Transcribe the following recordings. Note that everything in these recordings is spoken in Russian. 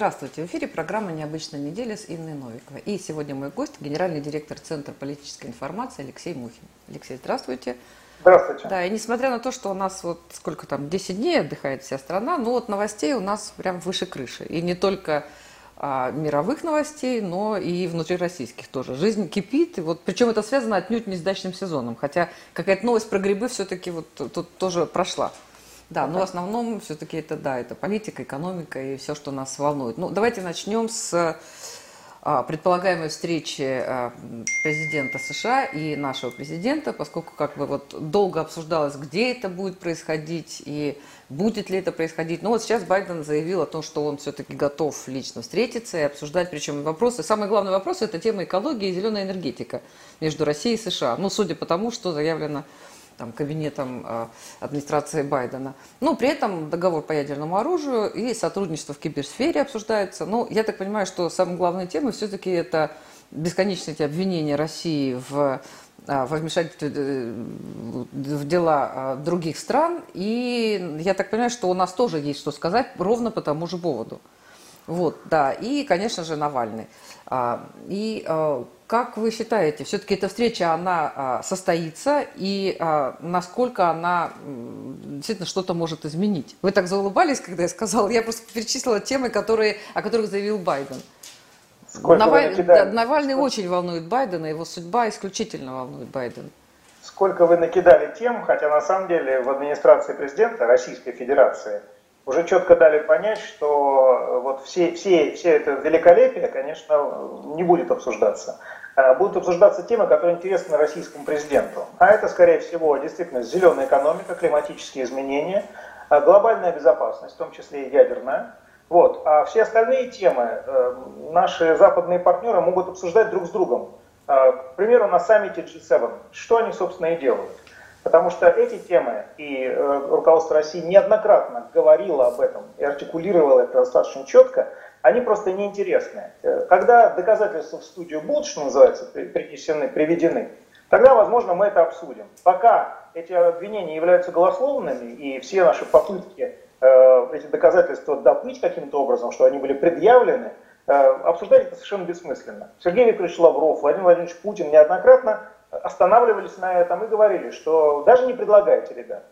Здравствуйте. В эфире программа «Необычная неделя» с Инной Новиковой. И сегодня мой гость – генеральный директор Центра политической информации Алексей Мухин. Алексей, здравствуйте. Здравствуйте. Да, и несмотря на то, что у нас вот сколько там, 10 дней отдыхает вся страна, ну вот новостей у нас прям выше крыши. И не только а, мировых новостей, но и внутрироссийских тоже. Жизнь кипит, и вот, причем это связано отнюдь не с дачным сезоном, хотя какая-то новость про грибы все-таки вот тут тоже прошла. Да, но в основном все-таки это, да, это политика, экономика и все, что нас волнует. Ну, давайте начнем с а, предполагаемой встречи а, президента США и нашего президента, поскольку как бы вот долго обсуждалось, где это будет происходить и будет ли это происходить. Но вот сейчас Байден заявил о том, что он все-таки готов лично встретиться и обсуждать, причем вопросы. Самый главный вопрос – это тема экологии и зеленая энергетика между Россией и США. Ну, судя по тому, что заявлено там, кабинетом э, администрации Байдена. Но при этом договор по ядерному оружию и сотрудничество в киберсфере обсуждается. Но я так понимаю, что самая главная тема все-таки это бесконечные эти обвинения России в а, во вмешательстве э, в дела а, других стран. И я так понимаю, что у нас тоже есть что сказать ровно по тому же поводу. Вот, да. И, конечно же, Навальный. И как вы считаете, все-таки эта встреча, она а, состоится, и а, насколько она действительно что-то может изменить? Вы так заулыбались, когда я сказала, я просто перечислила темы, которые, о которых заявил Байден. Сколько Наваль... да, Навальный Сколько... очень волнует Байдена, его судьба исключительно волнует Байдена. Сколько вы накидали тем, хотя на самом деле в администрации президента Российской Федерации уже четко дали понять, что вот все, все, все это великолепие, конечно, не будет обсуждаться. Э, будут обсуждаться темы, которые интересны российскому президенту. А это, скорее всего, действительно зеленая экономика, климатические изменения, э, глобальная безопасность, в том числе и ядерная. Вот. А все остальные темы э, наши западные партнеры могут обсуждать друг с другом. К примеру, на саммите G7. Что они, собственно, и делают. Потому что эти темы, и руководство России неоднократно говорило об этом и артикулировало это достаточно четко, они просто неинтересны. Э, когда доказательства в студию будут, что называется, принесены, приведены, тогда, возможно, мы это обсудим. Пока эти обвинения являются голословными, и все наши попытки э, эти доказательства добыть каким-то образом, что они были предъявлены, э, обсуждать это совершенно бессмысленно. Сергей Викторович Лавров, Владимир Владимирович Путин неоднократно останавливались на этом и говорили, что даже не предлагайте, ребят.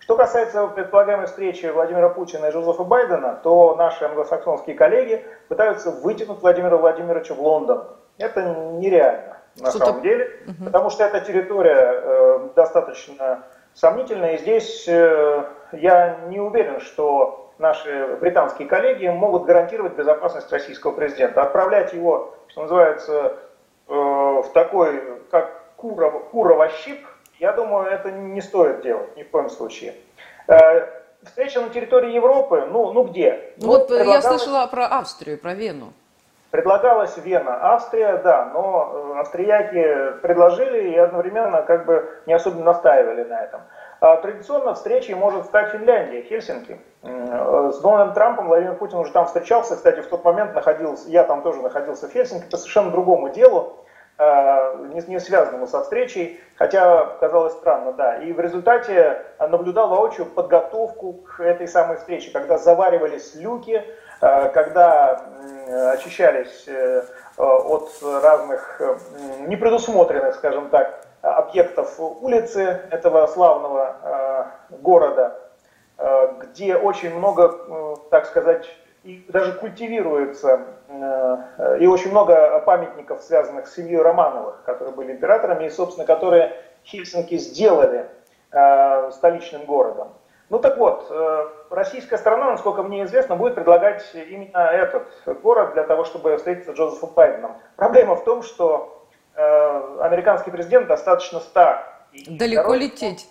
Что касается предполагаемой встречи Владимира Путина и Жозефа Байдена, то наши англосаксонские коллеги пытаются вытянуть Владимира Владимировича в Лондон. Это нереально на что самом деле, угу. потому что эта территория э, достаточно сомнительная, и здесь э, я не уверен, что наши британские коллеги могут гарантировать безопасность российского президента. Отправлять его, что называется, э, в такой, как Курова, Курова-щип, я думаю, это не стоит делать ни в коем случае. Э, встреча на территории Европы, ну, ну где? Ну, вот я слышала про Австрию, про Вену. Предлагалась Вена, Австрия, да, но э, австрияки предложили и одновременно как бы не особенно настаивали на этом. А традиционно встречей может стать Финляндия, Хельсинки. Э, с Дональдом Трампом Владимир Путин уже там встречался, кстати, в тот момент находился, я там тоже находился в Хельсинки по совершенно другому делу. Э, не, не связанному со встречей, хотя казалось странно, да. И в результате наблюдал воочию подготовку к этой самой встрече, когда заваривались люки, э, когда очищались э, от разных непредусмотренных, скажем так, объектов улицы этого славного города, где очень много, так сказать, и даже культивируется, э, и очень много памятников, связанных с семьей Романовых, которые были императорами, и, собственно, которые Хельсинки сделали э, столичным городом. Ну так вот, э, российская сторона, насколько мне известно, будет предлагать именно этот город для того, чтобы встретиться с Джозефом Байденом. Проблема в том, что американский президент достаточно стар. Далеко здоров... лететь.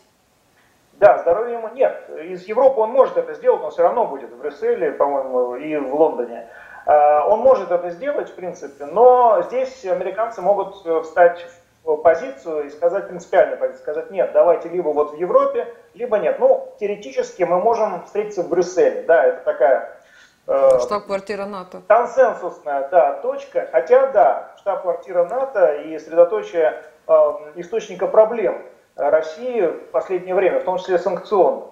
Да, здоровья ему нет. Из Европы он может это сделать, он все равно будет в Брюсселе, по-моему, и в Лондоне. А, он может это сделать, в принципе, но здесь американцы могут встать в позицию и сказать принципиальную позицию, сказать нет, давайте либо вот в Европе, либо нет. Ну, теоретически мы можем встретиться в Брюсселе, да, это такая э, Штаб-квартира НАТО. Консенсусная, да, точка. Хотя, да, штаб-квартира НАТО и средоточие э, источника проблем России в последнее время, в том числе санкционных.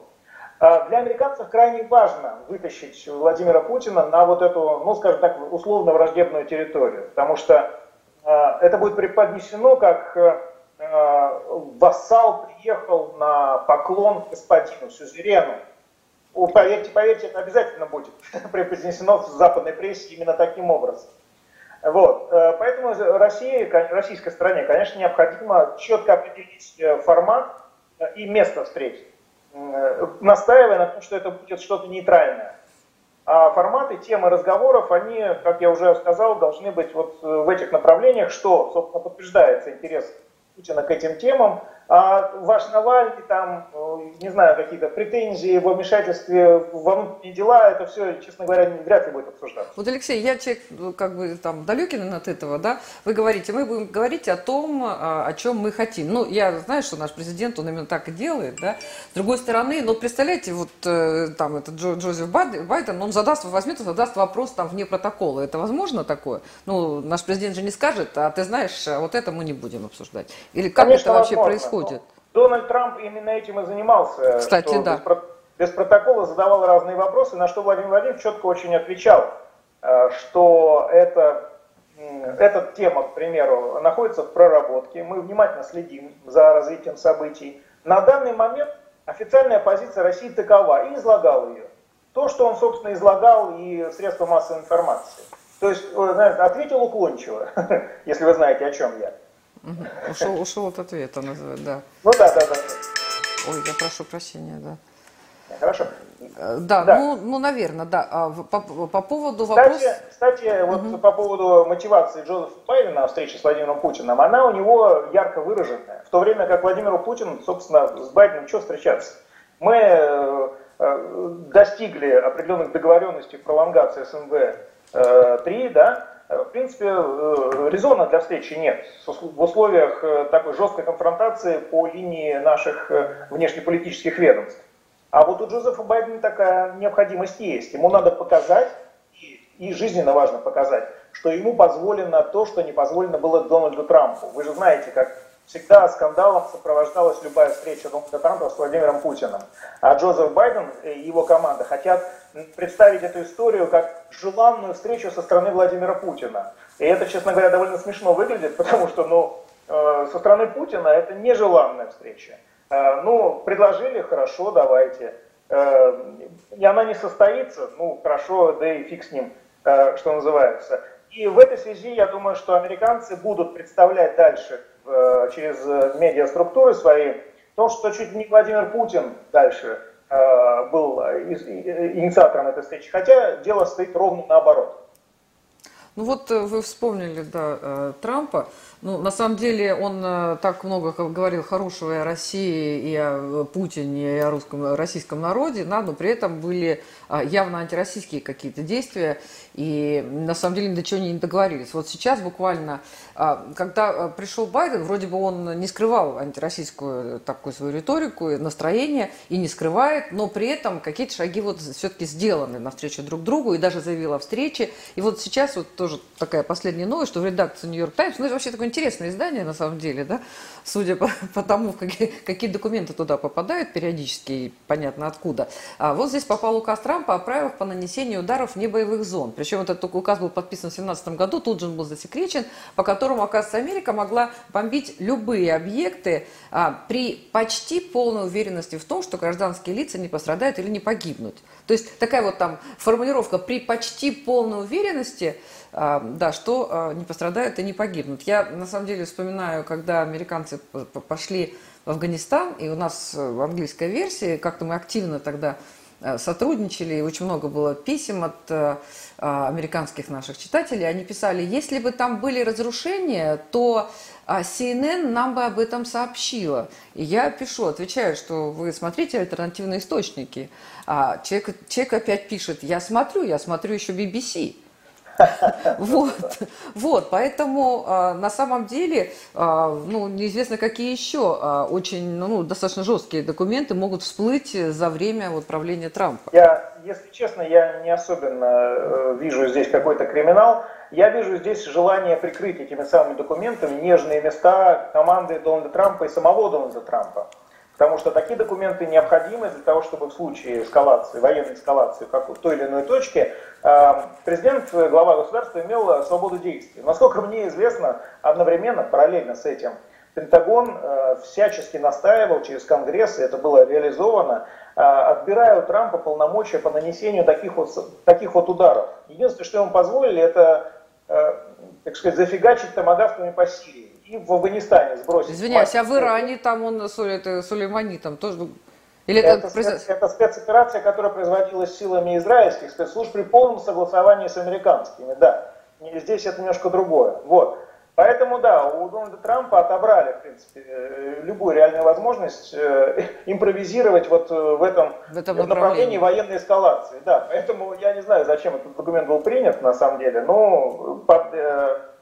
А, для американцев крайне важно вытащить Владимира Путина на вот эту, ну, скажем так, условно враждебную территорию, потому что а, это будет преподнесено как а, вассал приехал на поклон господину, сюзерену. Поверьте, поверьте, это обязательно будет преподнесено в западной прессе именно таким образом. Вот. Э, поэтому России, российской стране, конечно, необходимо четко определить э, формат э, и место встречи. Настаивая на том, что это будет что-то нейтральное. А форматы, темы разговоров, они, как я уже сказал, должны быть вот в этих направлениях, что, собственно, подтверждается интерес Путина к этим темам, а ваш Навальный, там, э, не знаю, какие-то претензии во вмешательстве во внутренние дела, это все, честно говоря, вряд ли будет обсуждаться. Вот, Алексей, я человек, ну, как бы, там, далекий от этого, да, вы говорите, мы будем говорить о том, а, о чем мы хотим. Ну, я знаю, что наш президент, он именно так и делает, да. С другой стороны, ну, представляете, вот, э, там, этот Джо, Джозеф Байден, он задаст, возьмет задаст вопрос, там, вне протокола. Это возможно такое? Ну, наш президент же не скажет, а ты знаешь, а вот это мы не будем обсуждать. Или как Конечно, это вообще возможно. происходит? Будет. Дональд Трамп именно этим и занимался. Кстати, да. Без, без протокола задавал разные вопросы, на что Владимир Владимирович четко очень отвечал, э, что это, эта тема, к примеру, находится в проработке. Мы внимательно следим за развитием событий. На данный момент официальная позиция России такова, и излагал ее. То, что он, собственно, излагал и средства массовой информации. То есть, знаете, ответил уклончиво, если вы знаете, о чем я. Угу. Ушел, ушел от ответа, да. Ну да, да, да. Ой, я прошу прощения, да. Хорошо. Э, да, да. Ну, ну, наверное, да. А по, по поводу вопроса... Кстати, кстати угу. вот по поводу мотивации Джозефа Байдена на встрече с Владимиром Путиным, она у него ярко выраженная. В то время как Владимиру Путину, собственно, с Байденом что встречаться? Мы э, э достигли определенных договоренностей в пролонгации СНВ-3, да, в принципе, э, резона для встречи нет. В условиях э, такой жесткой конфронтации по линии наших внешнеполитических ведомств. А вот у Джозефа Байдена такая необходимость есть. Ему надо показать, и жизненно важно показать, что ему позволено то, что не позволено было Дональду Трампу. Вы же знаете, как всегда скандалом сопровождалась любая встреча Дональда с Владимиром Путиным. А Джозеф Байден и его команда хотят представить эту историю как желанную встречу со стороны Владимира Путина. И это, честно говоря, довольно смешно выглядит, потому что ну, э, со стороны Путина это нежеланная встреча. Э, ну, предложили, хорошо, давайте. Э, и она не состоится, ну, хорошо, да и фиг с ним, что называется. И в этой связи я думаю, что американцы будут представлять дальше через медиаструктуры свои то, что чуть не Владимир Путин дальше Э, был инициатором этой встречи, хотя дело стоит ровно наоборот. Ну вот э, вы вспомнили да, э, Трампа. Ну, на самом деле он так много говорил хорошего и о России, и о Путине, и о русском, российском народе, да, но при этом были явно антироссийские какие-то действия, и на самом деле ни до чего не договорились. Вот сейчас буквально а, когда э, пришел Байден, вроде бы он не скрывал антироссийскую такую свою риторику, настроение, и не скрывает, но при этом какие-то шаги вот все-таки сделаны навстречу друг другу, и даже заявил о встрече. И вот сейчас вот тоже такая последняя новость, что в редакции Нью-Йорк Таймс, ну это вообще такое интересное издание на самом деле, да, судя по, по тому, какие, какие документы туда попадают периодически, понятно откуда. А вот здесь попал указ Трампа о правилах по нанесению ударов вне боевых зон. Причем этот указ был подписан в 2017 году, тут же он был засекречен, по которому, оказывается, Америка могла бомбить любые объекты а, при почти полной уверенности в том, что гражданские лица не пострадают или не погибнут. То есть такая вот там формулировка при почти полной уверенности, да, что а, не пострадают и не погибнут. Я на самом деле вспоминаю, когда американцы пошли в Афганистан, и у нас в английской версии, как-то мы активно тогда Э, сотрудничали, и очень много было писем от э, а, американских наших читателей. Они писали, если бы там были разрушения, то а, CNN нам бы об этом сообщила. И я пишу, отвечаю, что вы смотрите альтернативные источники. А человек, человек опять пишет, я смотрю, я смотрю еще BBC. Вот, вот, поэтому а, на самом деле, а, ну, неизвестно, какие еще а, очень, ну, достаточно жесткие документы могут всплыть за время вот правления Трампа. Я, если честно, я не особенно э, вижу здесь какой-то криминал. Я вижу здесь желание прикрыть этими самыми документами нежные места команды Дональда Трампа и самого Дональда Трампа. Потому что такие документы необходимы для того, чтобы в случае эскалации, военной эскалации в той или иной точке, э, президент, глава государства имел свободу действий. Насколько мне известно, одновременно, параллельно с этим, Пентагон э, всячески настаивал через Конгресс, и это было реализовано, э, отбирая у Трампа полномочия по нанесению таких вот, таких вот ударов. Единственное, что ему позволили, это, так сказать, зафигачить томогавками по Сирии и в Афганистане сбросить. Извиняюсь, а в Иране там он это, Сулеймани там тоже... Или это, это, спец, это спецоперация, которая производилась силами израильских спецслужб при полном согласовании с американскими, да. Здесь это немножко другое. Вот. Поэтому, да, у Дональда Трампа отобрали, в принципе, э, любую реальную возможность э, импровизировать вот э, в этом, в этом направлении. направлении военной эскалации. Да, поэтому я не знаю, зачем этот документ был принят, на самом деле, но под,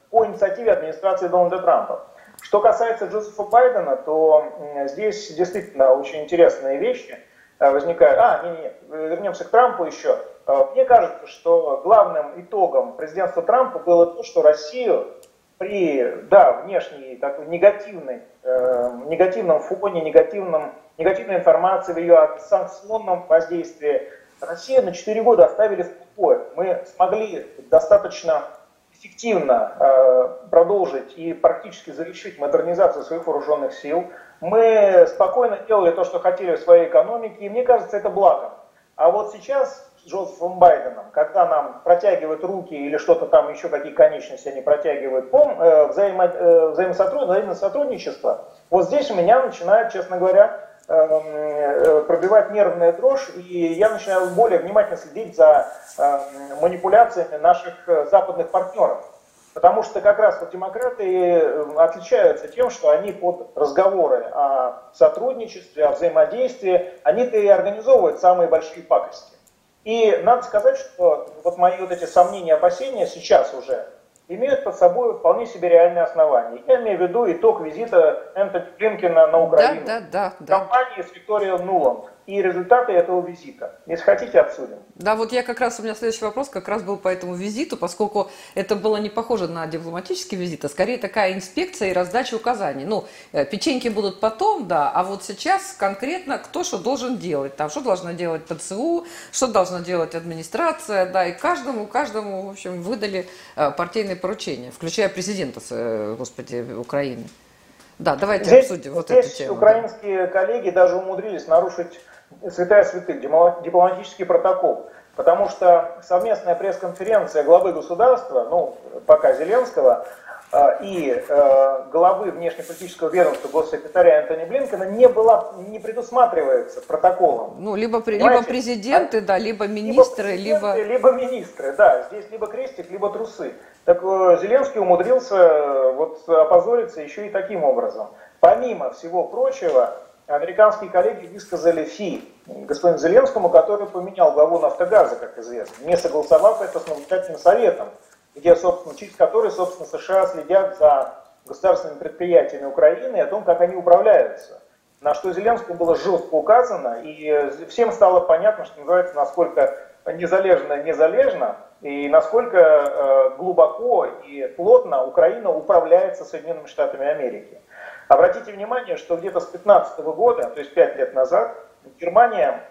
по инициативе администрации Дональда Трампа. Что касается Джозефа Байдена, то здесь действительно очень интересные вещи э, возникают. А, нет, нет, вернемся к Трампу еще. Э, мне кажется, что главным итогом президентства Трампа было то, что Россию при, да, внешней такой негативной, э, негативном фоне, негативном, негативной информации в ее санкционном воздействии, Россию на 4 года оставили в покое. Мы смогли достаточно эффективно э, продолжить и практически завершить модернизацию своих вооруженных сил. Мы спокойно делали то, что хотели в своей экономике, и мне кажется, это благо. А вот сейчас с Джозефом Байденом, когда нам протягивают руки или что-то там еще, какие конечности они протягивают, пом, э, взаимо, э, взаимосотрудничество, вот здесь у меня начинает, честно говоря, Эм, э, пробивать нервная дрожь, и я начинаю более внимательно следить за эм, манипуляциями наших э, западных партнеров. Потому что как раз вот демократы э, отличаются тем, что они под разговоры о сотрудничестве, о взаимодействии, они-то и организовывают самые большие пакости. И надо сказать, что вот мои вот эти сомнения, опасения сейчас уже имеют под собой вполне себе реальные основания. Я имею в виду итог визита Энтони Блинкина на Украину. Да, да, да. Компании с Викторией Нуланд и результаты этого визита. Если хотите, обсудим. Да, вот я как раз, у меня следующий вопрос как раз был по этому визиту, поскольку это было не похоже на дипломатический визит, а скорее такая инспекция и раздача указаний. Ну, э, печеньки будут потом, да, а вот сейчас конкретно кто что должен делать. Там, что должна делать ПЦУ, что должна делать администрация, да, и каждому, каждому, в общем, выдали э, партийные поручения, включая президента, э, господи, Украины. Да, давайте здесь, обсудим вот здесь эту тему. украинские да. коллеги даже умудрились нарушить святая святых, дипломатический протокол. Потому что совместная пресс-конференция главы государства, ну, пока Зеленского, а, и э, главы внешнеполитического ведомства госсекретаря Антони Блинкена не была, не предусматривается протоколом. Ну, либо, либо президенты, да, либо министры, либо... Либо министры, да, здесь либо крестик, либо трусы. Так э, Зеленский умудрился э, вот опозориться еще и таким образом. Помимо всего прочего, американские коллеги высказали фи господину Зеленскому, который поменял главу «Нафтогаза», как известно, не согласовав это с наблюдательным советом, где, собственно, через который, собственно, США следят за государственными предприятиями Украины и о том, как они управляются. На что Зеленскому было жестко указано, и всем стало понятно, что называется, насколько незалежно незалежно, и насколько э, глубоко и плотно Украина управляется Соединенными Штатами Америки. Обратите внимание, что где-то с 15 года, то есть 5 лет назад, Германия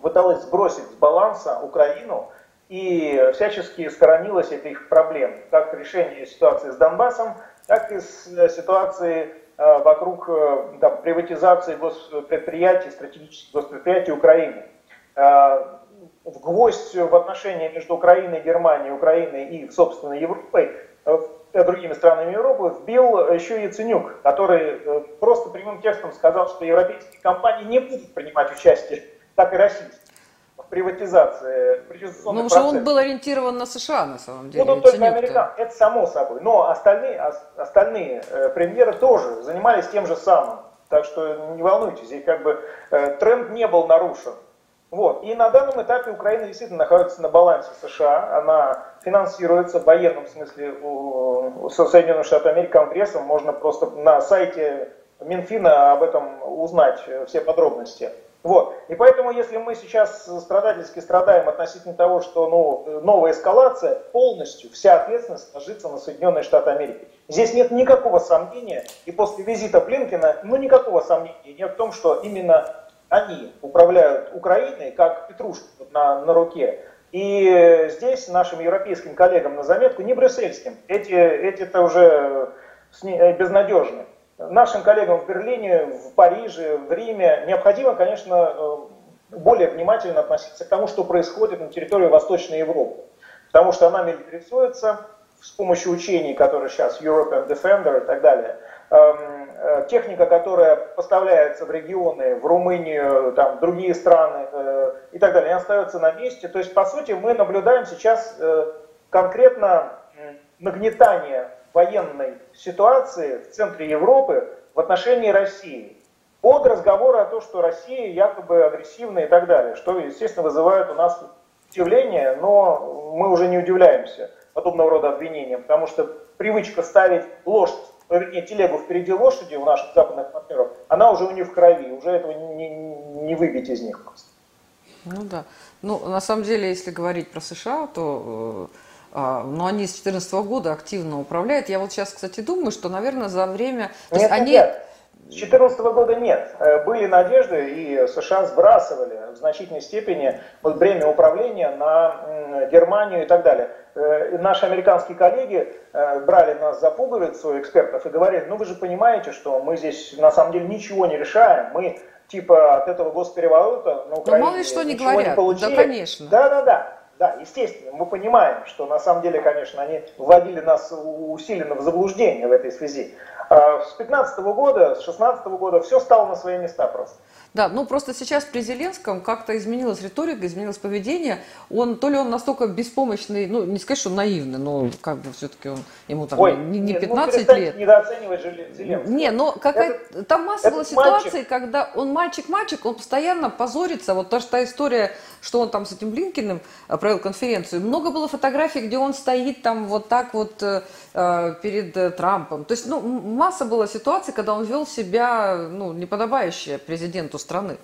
пыталась сбросить с баланса Украину и всячески сторонилась этих проблем, как решение ситуации с Донбассом, так и с э, ситуации э, вокруг э, там, приватизации госпредприятий, стратегических госпредприятий Украины. В гвоздь в отношении между Украиной, Германией, Украиной и, собственно, Европой другими странами Европы, вбил еще и Яценюк, который э, просто прямым текстом сказал, что европейские компании не будут принимать участие, так и российские, в приватизации Ну, уже он был ориентирован на США, на самом деле. Будут только американцы, это само собой. Но остальные, остальные э, премьеры тоже занимались тем же самым. Так что не волнуйтесь, здесь как бы э, тренд не был нарушен. Вот. И на данном этапе Украина действительно находится на балансе США. Она финансируется в военном смысле со Соединенных Штатов Америки Конгрессом. Можно просто на сайте Минфина об этом узнать все подробности. Вот. И поэтому, если мы сейчас страдательски страдаем относительно того, что ну, новая эскалация, полностью вся ответственность ложится на Соединенные Штаты Америки. Здесь нет никакого сомнения, и после визита Блинкина, ну никакого сомнения нет в том, что именно они управляют Украиной, как петрушка на, на руке. И здесь нашим европейским коллегам на заметку, не брюссельским, эти, эти-то уже безнадежны. Нашим коллегам в Берлине, в Париже, в Риме необходимо, конечно, э, более внимательно относиться к тому, что происходит на территории Восточной Европы. Потому что она милитаризуется с помощью учений, которые сейчас European Defender и так далее. Э, техника, которая поставляется в регионы, в Румынию, там, в другие страны э, и так далее, она остается на месте. То есть, по сути, мы наблюдаем сейчас конкретно нагнетание военной ситуации в центре Европы в отношении России. Под разговоры о том, что Россия якобы агрессивная и так далее, что, естественно, вызывает у нас удивление, но мы уже не удивляемся подобного рода обвинениям, потому что привычка ставить вернее, телегу впереди лошади у наших западных партнеров, она уже у них в крови, уже этого не, не, выбить из них просто. Ну да. Ну, на самом деле, если говорить про США, то э, а, но они с 2014 года активно управляют. Я вот сейчас, кстати, думаю, что, наверное, за время... То нет, они... нет. С 2014 года нет. Э, были надежды, и США сбрасывали в значительной степени вот бремя управления на Германию и так далее. Э, наши американские коллеги э, брали нас за пуговицу, экспертов, и говорили, ну вы же понимаете, что мы здесь на самом деле ничего не решаем, мы типа от этого госпереворота на Украине ну, мало ли что не говорят. не получили. Да, конечно. Да, да, да. Да, естественно, мы понимаем, что на самом деле, конечно, они вводили нас усиленно в заблуждение в этой связи. А с 15 года, с 16 года все стало на свои места просто. Да, ну просто сейчас при Зеленском как-то изменилась риторика, изменилось поведение. Он, то ли он настолько беспомощный, ну не сказать, что наивный, но как бы все-таки он, ему там Ой, не, не 15 ну, лет. недооценивать Зеленского. Не, но какая там масса была ситуаций, когда он мальчик-мальчик, он постоянно позорится. Вот та, та история, что он там с этим Блинкиным э, провел конференцию. Много было фотографий, где он стоит там вот так вот э, э перед Трампом. То есть, ну, масса была ситуаций, когда он вел себя, ну, неподобающе президенту страны,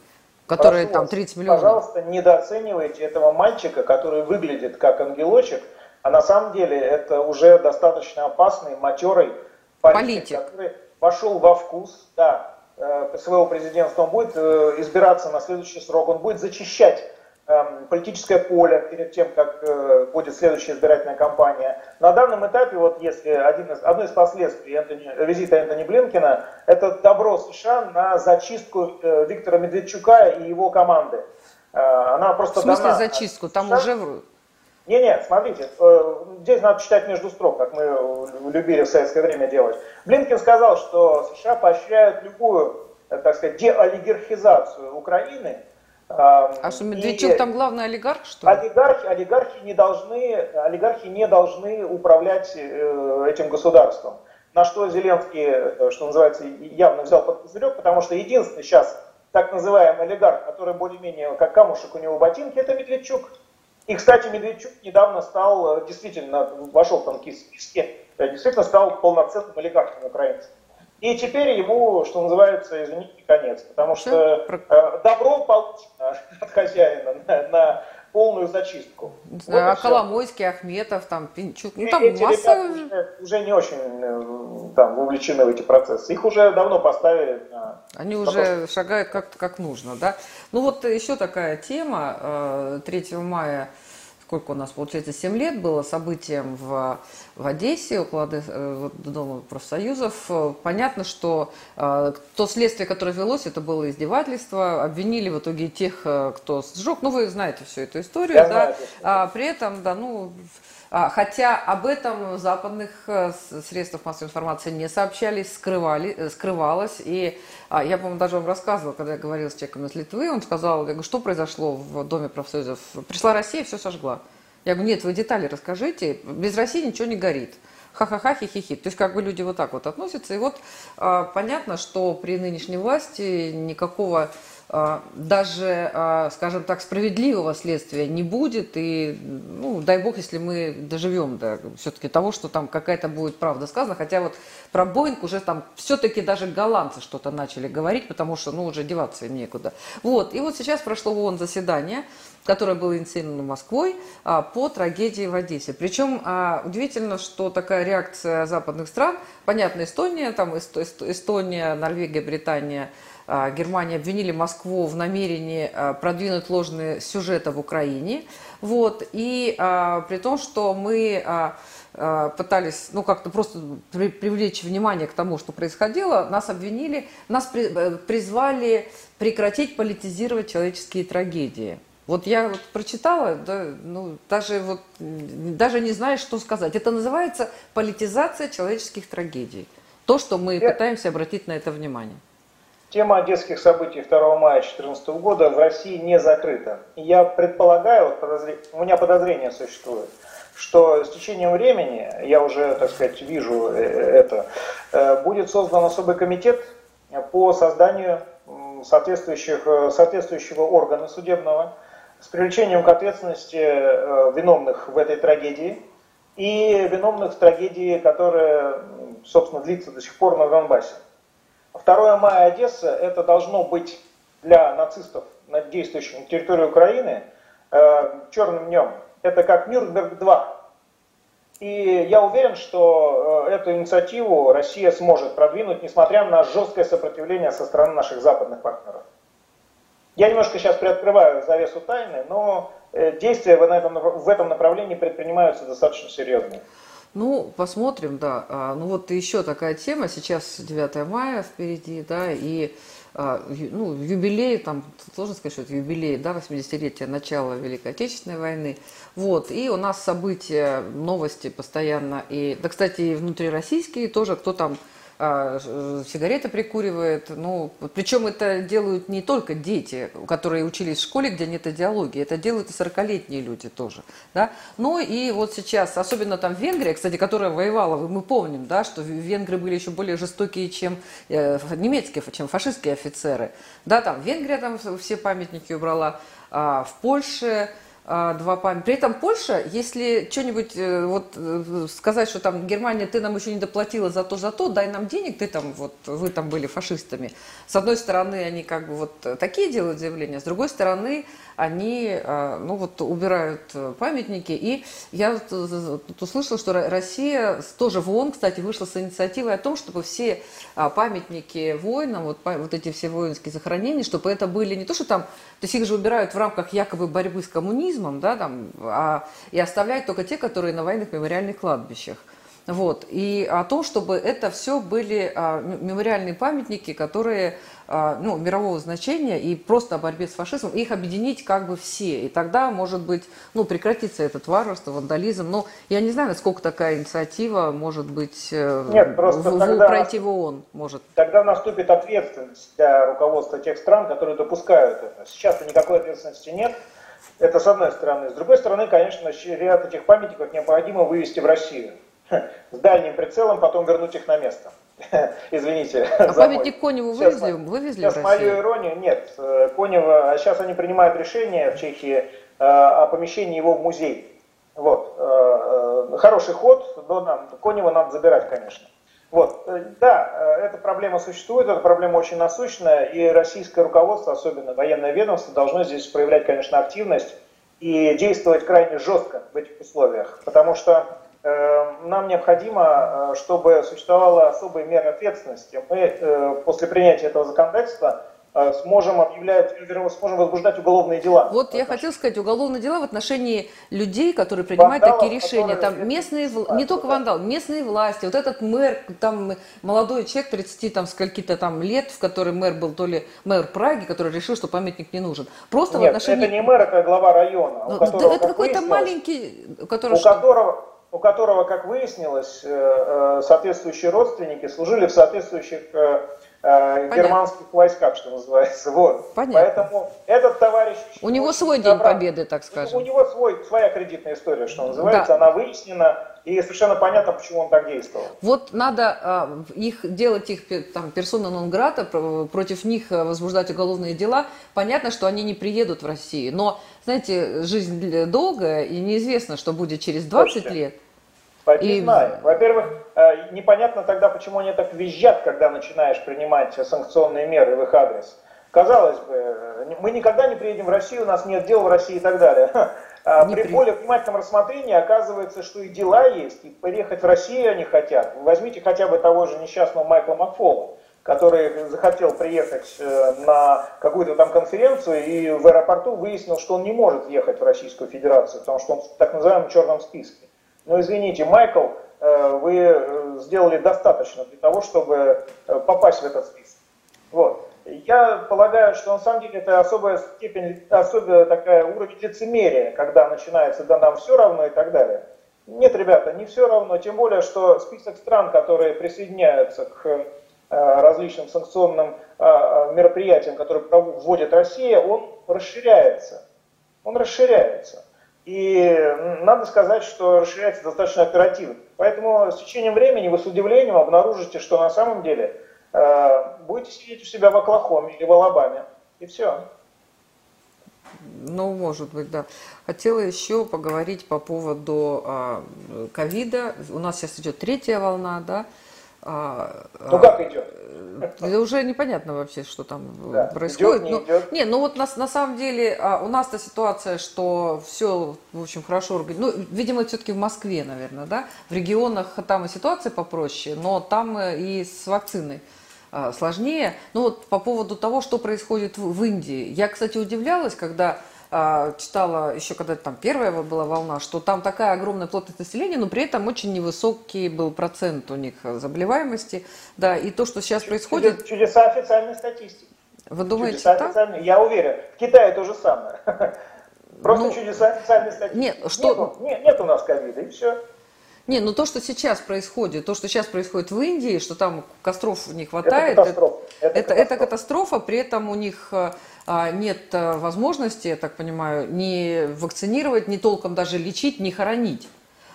которая там 30 миллионов. Пожалуйста, недооценивайте этого мальчика, который выглядит как ангелочек, а на самом деле это уже достаточно опасный, матерый политик, политик. который пошел во вкус, да, э, своего президентства, он будет э, избираться на следующий срок, он будет зачищать политическое поле перед тем, как э, будет следующая избирательная кампания. На данном этапе, вот если один из, одно из последствий Энтони, визита Энтони Блинкина, это добро США на зачистку э, Виктора Медведчука и его команды. Э, она просто В смысле дана. зачистку? Там США... уже... Не-не, смотрите, здесь надо читать между строк, как мы любили в советское время делать. Блинкин сказал, что США поощряют любую, так сказать, деолигархизацию Украины – а что, Медведчук и там главный олигарх, что ли? Олигархи, олигархи, не должны, олигархи не должны управлять э, этим государством. На что Зеленский, э, что называется, явно взял под козырек, потому что единственный сейчас так называемый олигарх, который более-менее как камушек у него ботинки, это Медведчук. И, кстати, Медведчук недавно стал, э, действительно, вошел в тонкие списки, действительно стал полноценным олигархом украинцем. И теперь ему, что называется, извините, конец, потому что э, добро получено от хозяина на, на полную зачистку. Не знаю, вот а Коломойский, Ахметов, там, Пинчук, ну там эти масса... Уже, уже не очень э, там, вовлечены в эти процессы. Их уже давно поставили на... Они уже шагают как-то как нужно, да? Ну вот еще такая тема. 3 э, мая сколько у нас, получается, 7 лет было событием в, в Одессе, около э, Дома профсоюзов. Понятно, что э, то следствие, которое велось, это было издевательство. Обвинили в итоге тех, э, кто сжег. Ну, вы знаете всю эту историю. Я да? знаю, а, при этом, да, ну, хотя об этом западных э, средствах массовой информации не сообщались, скрывали, э, скрывалось. И а, я, по-моему, даже вам рассказывала, когда я говорила с человеком из Литвы, он сказал, я говорю, что произошло в Доме профсоюзов? Пришла Россия, все сожгла. Я говорю, нет, вы детали расскажите, без России ничего не горит. Ха-ха-ха, хи-хи-хи. То есть как бы люди вот так вот относятся. И вот а, понятно, что при нынешней власти никакого а, даже, а, скажем так, справедливого следствия не будет. И, ну, дай бог, если мы доживем до все-таки того, что там какая-то будет правда сказана. Хотя вот про Боинг уже там все-таки даже голландцы что-то начали говорить, потому что, ну, уже деваться им некуда. Вот, и вот сейчас прошло ООН заседание, которое было инициировано Москвой а, по трагедии в Одессе. Причем удивительно, что такая реакция западных стран, понятно, Эстония, там Эстония, Норвегия, Британия – а, Германия обвинили Москву в намерении а, продвинуть ложные сюжеты в Украине. Вот, и а, при том, что мы пытались ну, как-то просто при, привлечь внимание к тому, что происходило, нас обвинили, нас при, э, призвали прекратить политизировать человеческие трагедии. Вот я вот прочитала, да, ну, даже, вот, даже не знаю, что сказать. Это называется политизация человеческих трагедий. То, что мы пытаемся обратить на это внимание. Тема одесских событий 2 мая 2014 года в России не закрыта. И я предполагаю, у меня подозрение существует, что с течением времени, я уже, так сказать, вижу э, это, э, будет создан особый комитет по созданию соответствующих, э, соответствующего органа судебного с привлечением к ответственности виновных в этой трагедии и виновных в трагедии, которая, собственно, длится до сих пор на Донбассе. 2 мая Одесса это должно быть для нацистов, действующих на территории Украины, э, черным днем. Это как Нюрнберг-2. И я уверен, что э, эту инициативу Россия сможет продвинуть, несмотря на жесткое сопротивление со стороны наших западных партнеров. Я немножко сейчас приоткрываю завесу тайны, но э, действия в этом, направлении предпринимаются достаточно серьезные. Ну, посмотрим, да. А, ну вот еще такая тема, сейчас 9 мая впереди, да, и а, ну, юбилей, там, сложно сказать, что это юбилей, да, 80-летия начала Великой Отечественной войны. Вот, и у нас события, новости постоянно, и, да, кстати, и внутрироссийские тоже, кто там сигареты прикуривает. Ну, причем это делают не только дети, которые учились в школе, где нет идеологии, это делают и 40-летние люди тоже. Да? Ну и вот сейчас, особенно там Венгрия, кстати, которая воевала, мы помним, да, что венгры были еще более жестокие, чем э, немецкие, чем фашистские офицеры. Да, там Венгрия там все памятники убрала, а в Польше а, два памятника. При этом Польша, если что-нибудь э, вот э, сказать, что там Германия, ты нам еще не доплатила за то, за то, дай нам денег, ты там вот, вы там были фашистами. С одной стороны, они как бы вот такие делают заявления, с другой стороны, они, а, ну вот, убирают памятники. И я тут услышала, что Россия тоже в ООН, кстати, вышла с инициативой о том, чтобы все а, памятники воинам, вот, вот эти все воинские захоронения, чтобы это были не то, что там, то есть их же убирают в рамках якобы борьбы с коммунизмом, да, там, а, и оставляют только те, которые на военных мемориальных кладбищах. Вот. И о том, чтобы это все были а, мемориальные памятники, которые а, ну, мирового значения и просто о борьбе с фашизмом, их объединить как бы все. И тогда, может быть, ну, прекратится этот варварство, вандализм. Но я не знаю, насколько такая инициатива может быть э, Нет, просто в, тогда, пройти в ООН. Может. Тогда наступит ответственность для руководства тех стран, которые допускают это. Сейчас никакой ответственности нет. Это с одной стороны. С другой стороны, конечно, ряд этих памятников необходимо вывести в Россию с дальним прицелом, потом вернуть их на место. Извините. А памятник Коневу вывезли, вывезли Сейчас мою иронию, нет. Э, Конева, а сейчас они принимают решение в Чехии э, о помещении его в музей. Вот. Э, хороший ход, но нам, Конева надо забирать, конечно. Вот, да, эта проблема существует, эта проблема очень насущная, и российское руководство, особенно военное ведомство, должно здесь проявлять, конечно, активность и действовать крайне жестко в этих условиях, потому что Эм, нам необходимо, э, чтобы существовала особая мера ответственности. Мы э, после принятия этого законодательства э, сможем объявлять, сможем возбуждать уголовные дела. Вот я хотел сказать, уголовные дела в отношении людей, которые принимают Вандалов, такие решения. Там местные, власти, не только вандал, местные власти. Вот этот мэр, там молодой человек, 30 там скольки-то там лет, в который мэр был то ли мэр Праги, который решил, что памятник не нужен. Просто Нет, в отношении... это не мэр, это глава района. Ну, которого, это какой-то маленький. У что? которого у которого, как выяснилось, э, э, соответствующие родственники служили в соответствующих э, э, германских войсках, что называется. Вот. Понятно. Поэтому этот товарищ... У него свой день победы, так скажем. У него свой, своя кредитная история, что называется, да. она выяснена, и совершенно понятно, почему он так действовал. Вот надо э, их делать их там персона нон грата, против них э, возбуждать уголовные дела. Понятно, что они не приедут в Россию, но, знаете, жизнь долгая, и неизвестно, что будет через 20 Точно. лет. Не и... знаю. Во-первых, э, непонятно тогда, почему они так визжат, когда начинаешь принимать санкционные меры в их адрес. Казалось бы, э, мы никогда не приедем в Россию, у нас нет дел в России и так далее. А при при... более внимательном рассмотрении оказывается, что и дела есть, и поехать в Россию они хотят. Возьмите хотя бы того же несчастного Майкла Макфола, который захотел приехать э, на какую-то там конференцию и в аэропорту выяснил, что он не может ехать в Российскую Федерацию, потому что он в так называемом черном списке. Но извините, Майкл, э, вы э, сделали достаточно для того, чтобы э, попасть в этот список. Вот. Я полагаю, что на самом деле это особая степень, особая такая уровень лицемерия, когда начинается «да нам все равно» и так далее. Нет, ребята, не все равно, тем более, что список стран, которые присоединяются к различным санкционным мероприятиям, которые вводит Россия, он расширяется. Он расширяется. И надо сказать, что расширяется достаточно оперативно. Поэтому с течением времени вы с удивлением обнаружите, что на самом деле э, будете сидеть у себя в Оклахоме или в Алабаме. И все. Ну, может быть, да. Хотела еще поговорить по поводу а, ковида. У нас сейчас идет третья волна, да. А, ну как идет? Это уже непонятно вообще, что там да. происходит. Идет, не, ну, идет. не, ну вот на, на самом деле а, у нас-то ситуация, что все, в общем, хорошо организовано. Ну, видимо, все-таки в Москве, наверное, да. В регионах там и ситуация попроще, но там э, и с вакциной а, сложнее. Ну вот по поводу того, что происходит в, в Индии. Я, кстати, удивлялась, когда а, читала еще когда там первая была волна, что там такая огромная плотность населения, но при этом очень невысокий был процент у них заболеваемости. Да, и то, что сейчас происходит... Чудеса официальной статистики. Вы думаете, чудеса так? Я уверен. В Китае то же самое. Просто ну, чудеса официальной статистики. Нет, что... нет, нет, нет у нас ковида, и все. Не, ну то, что сейчас происходит, то, что сейчас происходит в Индии, что там костров не хватает, это катастрофа. Это, это, катастрофа. это катастрофа, при этом у них а, нет э, возможности, я так понимаю, ни вакцинировать, ни толком даже лечить, ни хоронить.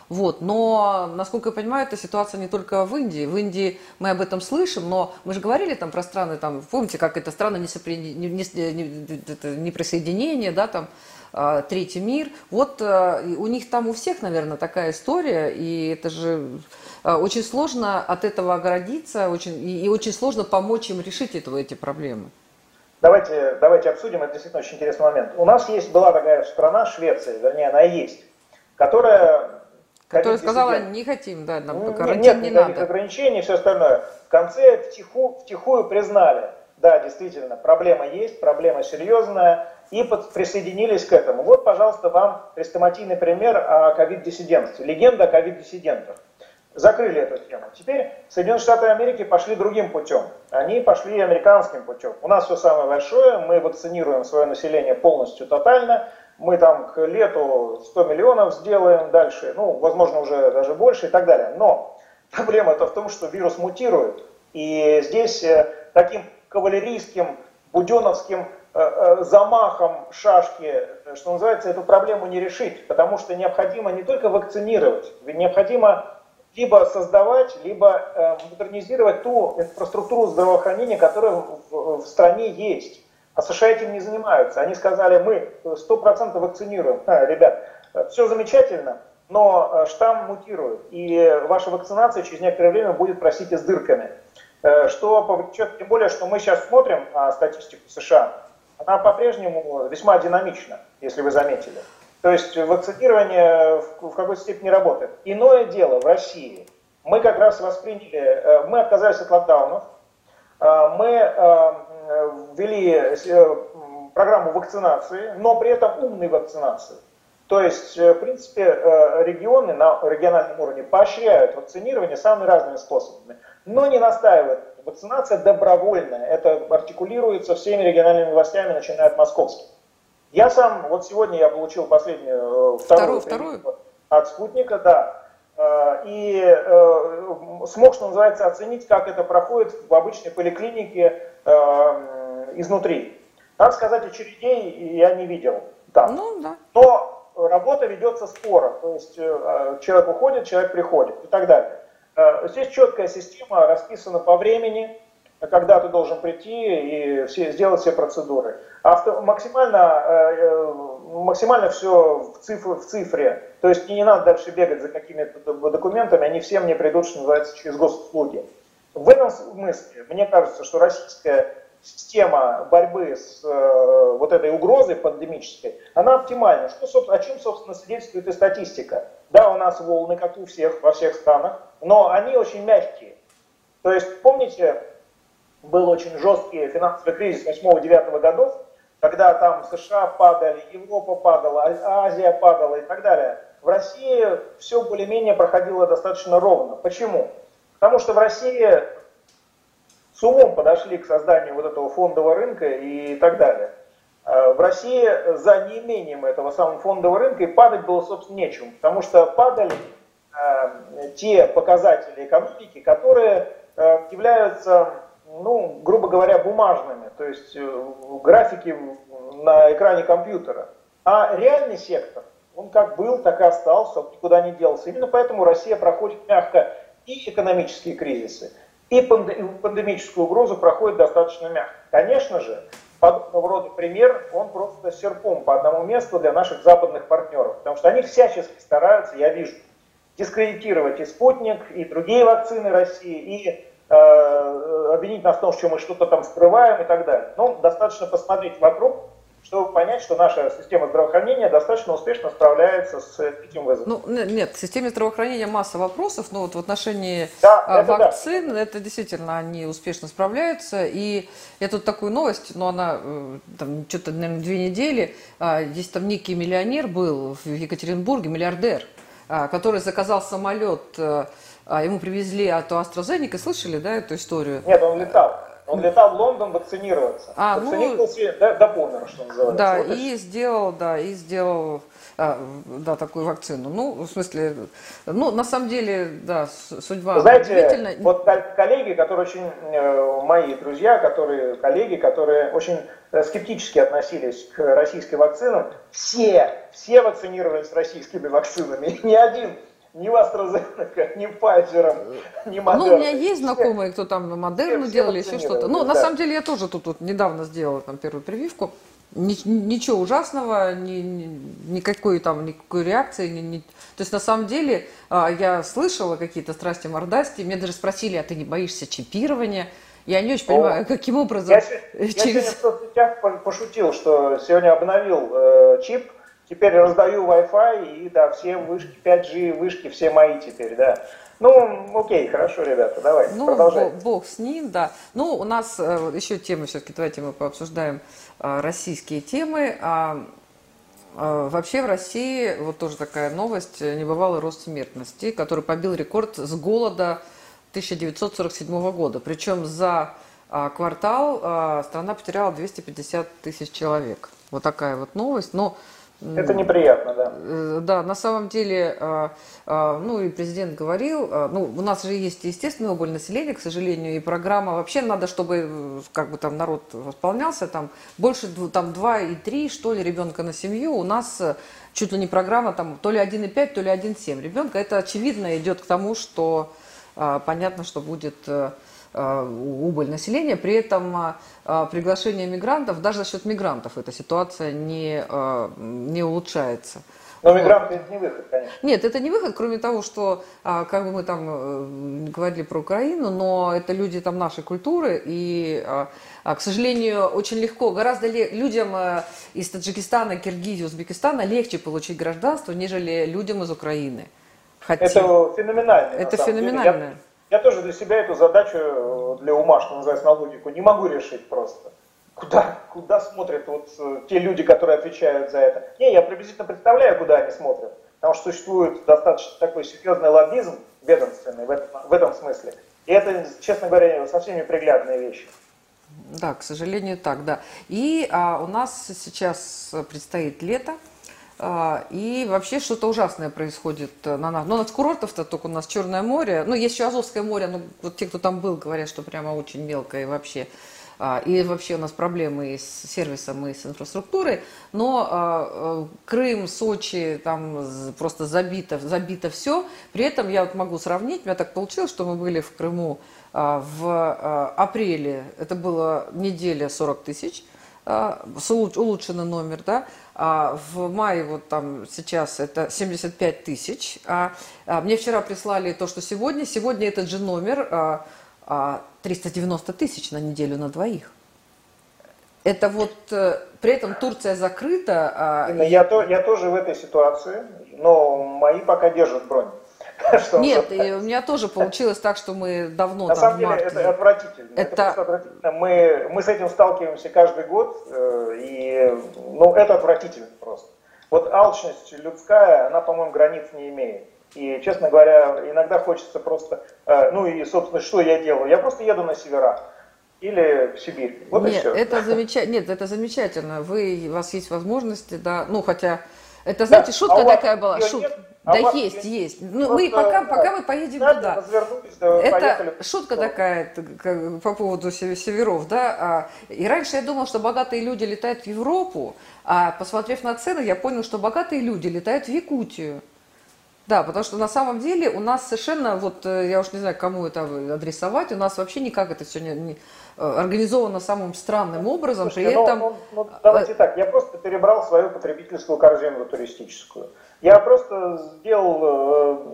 Вот. Но, насколько я понимаю, эта ситуация не только в Индии. В Индии мы об этом слышим, но мы же говорили там про страны, там, помните, как это страны несопри... не, не, не, неприсоединения, да, там, а, третий мир. Вот э, у них там у всех, наверное, такая история, и это же э, очень сложно от этого оградиться, очень, и очень сложно помочь им решить этого, эти проблемы. Давайте, давайте обсудим, это действительно очень интересный момент. У нас есть, была такая страна, Швеция, вернее, она есть, которая... Которая сказала, не хотим, да, нам карантин нет, не никаких надо. ограничений и все остальное. В конце втиху, втихую признали, да, действительно, проблема есть, проблема серьезная, и под, присоединились к этому. Вот, пожалуйста, вам хрестоматийный пример о ковид-диссидентстве, легенда о ковид-диссидентах закрыли эту тему. Теперь Соединенные Штаты Америки пошли другим путем. Они пошли американским путем. У нас все самое большое, мы вакцинируем свое население полностью, тотально. Мы там к лету 100 миллионов сделаем дальше, ну, возможно, уже даже больше и так далее. Но проблема это в том, что вирус мутирует. И здесь э, таким кавалерийским, буденовским э, э, замахом шашки, что называется, эту проблему не решить, потому что необходимо не только вакцинировать, ведь необходимо либо создавать, либо э, модернизировать ту инфраструктуру здравоохранения, которая в, в стране есть. А США этим не занимаются. Они сказали, мы 100% вакцинируем. А, ребят, все замечательно, но э, штамм мутирует. И ваша вакцинация через некоторое время будет, простите, с дырками. Э, что повлечет, тем более, что мы сейчас смотрим а, статистику США, она по-прежнему весьма динамична, если вы заметили. То есть вакцинирование в какой-то степени работает. Иное дело в России. Мы как раз восприняли, э, мы отказались от локдаунов, э, мы э, ввели программу вакцинации, но при этом умной вакцинации. То есть, в принципе, регионы на региональном уровне поощряют вакцинирование самыми разными способами, но не настаивают. Вакцинация добровольная, это артикулируется всеми региональными властями, начиная от московских. Я сам, вот сегодня я получил последнюю, э, вторую, вторую, вторую? от спутника, да. и смог, что называется, оценить, как это проходит в обычной поликлинике изнутри. Надо сказать, очередей я не видел там. Ну, да. Но работа ведется спора, то есть человек уходит, человек приходит и так далее. Здесь четкая система расписана по времени, когда ты должен прийти и все, сделать все процедуры. Авто, максимально, э, э, максимально все в, цифр, в цифре. То есть не надо дальше бегать за какими-то документами, они все мне придут, что называется, через госуслуги. В этом смысле, мне кажется, что российская система борьбы с э, вот этой угрозой пандемической, она оптимальна. Что, о чем, собственно, свидетельствует и статистика. Да, у нас волны, как у всех, во всех странах, но они очень мягкие. То есть, помните, был очень жесткий финансовый кризис 8-9 годов, когда там США падали, Европа падала, Азия падала и так далее. В России все более-менее проходило достаточно ровно. Почему? Потому что в России с умом подошли к созданию вот этого фондового рынка и так далее. А в России за неимением этого самого фондового рынка и падать было, собственно, нечем, потому что падали э, те показатели экономики, которые э, являются ну, грубо говоря, бумажными, то есть э, графики на экране компьютера. А реальный сектор, он как был, так и остался, он никуда не делся. Именно поэтому Россия проходит мягко и экономические кризисы, и пандемическую угрозу проходит достаточно мягко. Конечно же, подобного рода пример, он просто серпом по одному месту для наших западных партнеров, потому что они всячески стараются, я вижу, дискредитировать и спутник, и другие вакцины России, и Э, обвинить нас в том, что мы что-то там скрываем и так далее. Но достаточно посмотреть вокруг, чтобы понять, что наша система здравоохранения достаточно успешно справляется с этим вызовом. Ну, нет, в системе здравоохранения масса вопросов, но вот в отношении да, а, это вакцин, да. это действительно они успешно справляются. И я тут такую новость, но она э, там что-то, наверное, две недели. А, здесь там некий миллионер был в Екатеринбурге, миллиардер, а, который заказал самолет э, а ему привезли от AstraZeneca, слышали, да, эту историю? Нет, он летал. Он летал в Лондон вакцинироваться. А, Вакцинировался ну, до, до помера, что называется. Да, вот и сделал, да, и сделал а, да, такую вакцину. Ну, в смысле, ну, на самом деле, да, судьба Знаете, вот коллеги, которые очень, э, мои друзья, которые, коллеги, которые очень э, скептически относились к российским вакцинам, все, все вакцинировались российскими вакцинами, ни один ни в AstraZeneca, ни Pfizer, ни Moderna. Ну, у меня есть знакомые, кто там Модерну делали, еще что-то. Ну, да. на самом деле, я тоже тут, тут недавно сделала там первую прививку. Ничего ужасного, ни, ни, никакой там, никакой реакции. Ни, ни... То есть, на самом деле, а, я слышала какие-то страсти мордасти. Меня даже спросили, а ты не боишься чипирования? Я не очень понимаю, О, каким образом... Я, через... я сегодня в соцсетях пошутил, что сегодня обновил э, чип, Теперь раздаю Wi-Fi, и да, все вышки, 5G вышки, все мои теперь, да. Ну, окей, хорошо, ребята, давай, ну, продолжай. Бог с ним, да. Ну, у нас э, еще темы, все-таки давайте мы пообсуждаем э, российские темы. А, э, вообще в России, вот тоже такая новость, небывалый рост смертности, который побил рекорд с голода 1947 года. Причем за а, квартал а, страна потеряла 250 тысяч человек. Вот такая вот новость. Но это неприятно, да. Э, да, на самом деле, а, а, ну и президент говорил, а, ну у нас же есть естественный убыль населения, к сожалению, и программа вообще надо, чтобы э, как бы там народ восполнялся, там больше там 2 и 3, что ли, ребенка на семью, у нас э, чуть ли не программа там то ли 1,5, то ли 1,7 ребенка. Это очевидно идет к тому, что понятно, что будет убыль населения. При этом э, э, приглашение мигрантов, даже за счет мигрантов эта ситуация не, не улучшается. Но мигранты это не выход, конечно. Нет, это не выход, кроме того, что, как бы мы там говорили про Украину, но это люди там нашей культуры, и, к сожалению, очень легко, гораздо ли, людям из Таджикистана, Киргизии, Узбекистана легче получить гражданство, нежели людям из Украины. Хотим. Это феноменально. Это феноменально. Я, тоже для себя эту задачу, э, для ума, что называется, на логику, не могу решить просто. Куда, куда смотрят вот э, те люди, которые отвечают за это? Не, я приблизительно представляю, куда они смотрят. Потому что существует достаточно такой серьезный лоббизм ведомственный в этом, в этом смысле. И это, честно говоря, совсем неприглядные вещи. Да, к сожалению, так, да. И а, у нас сейчас предстоит лето. А, и вообще что-то ужасное происходит на нас. Но ну, над курортов-то только у нас Черное море. Ну, есть еще Азовское море, но вот те, кто там был, говорят, что прямо очень мелкое вообще. А, и вообще у нас проблемы и с сервисом, и с инфраструктурой. Но а, Крым, Сочи, там просто забито, забито все. При этом я вот могу сравнить, у меня так получилось, что мы были в Крыму в апреле, это была неделя 40 тысяч, улучшенный номер, да, а в мае вот там сейчас это 75 тысяч. А, а мне вчера прислали то, что сегодня. Сегодня этот же номер а, а, 390 тысяч на неделю на двоих. Это вот э, при этом Турция закрыта. А... Я, то, я тоже в этой ситуации, но мои пока держат бронь. Что Нет, и у меня тоже получилось так, что мы давно На там, самом деле марте... это отвратительно. Это, это отвратительно. Мы, мы с этим сталкиваемся каждый год, э, и ну, это отвратительно просто. Вот алчность людская, она, по-моему, границ не имеет. И, честно говоря, иногда хочется просто... Э, ну и, собственно, что я делаю? Я просто еду на севера или в Сибирь. Вот Нет, это замечательно. Нет, это замечательно. Вы, у вас есть возможности, да, ну хотя... Это, знаете, да, шутка а такая была. Шут... Нет? А да есть, есть. Ну, мы пока, да, пока мы поедем туда. Да, это шутка такая по поводу северов, да. А, и раньше я думал, что богатые люди летают в Европу, а посмотрев на цены, я понял, что богатые люди летают в Якутию. Да, потому что на самом деле у нас совершенно, вот э, я уж не знаю, кому это адресовать, у нас вообще никак это все не, организовано самым странным образом. Слушайте, при ну, этом... ну, ну, давайте так, я просто перебрал свою потребительскую корзину туристическую. Я просто сделал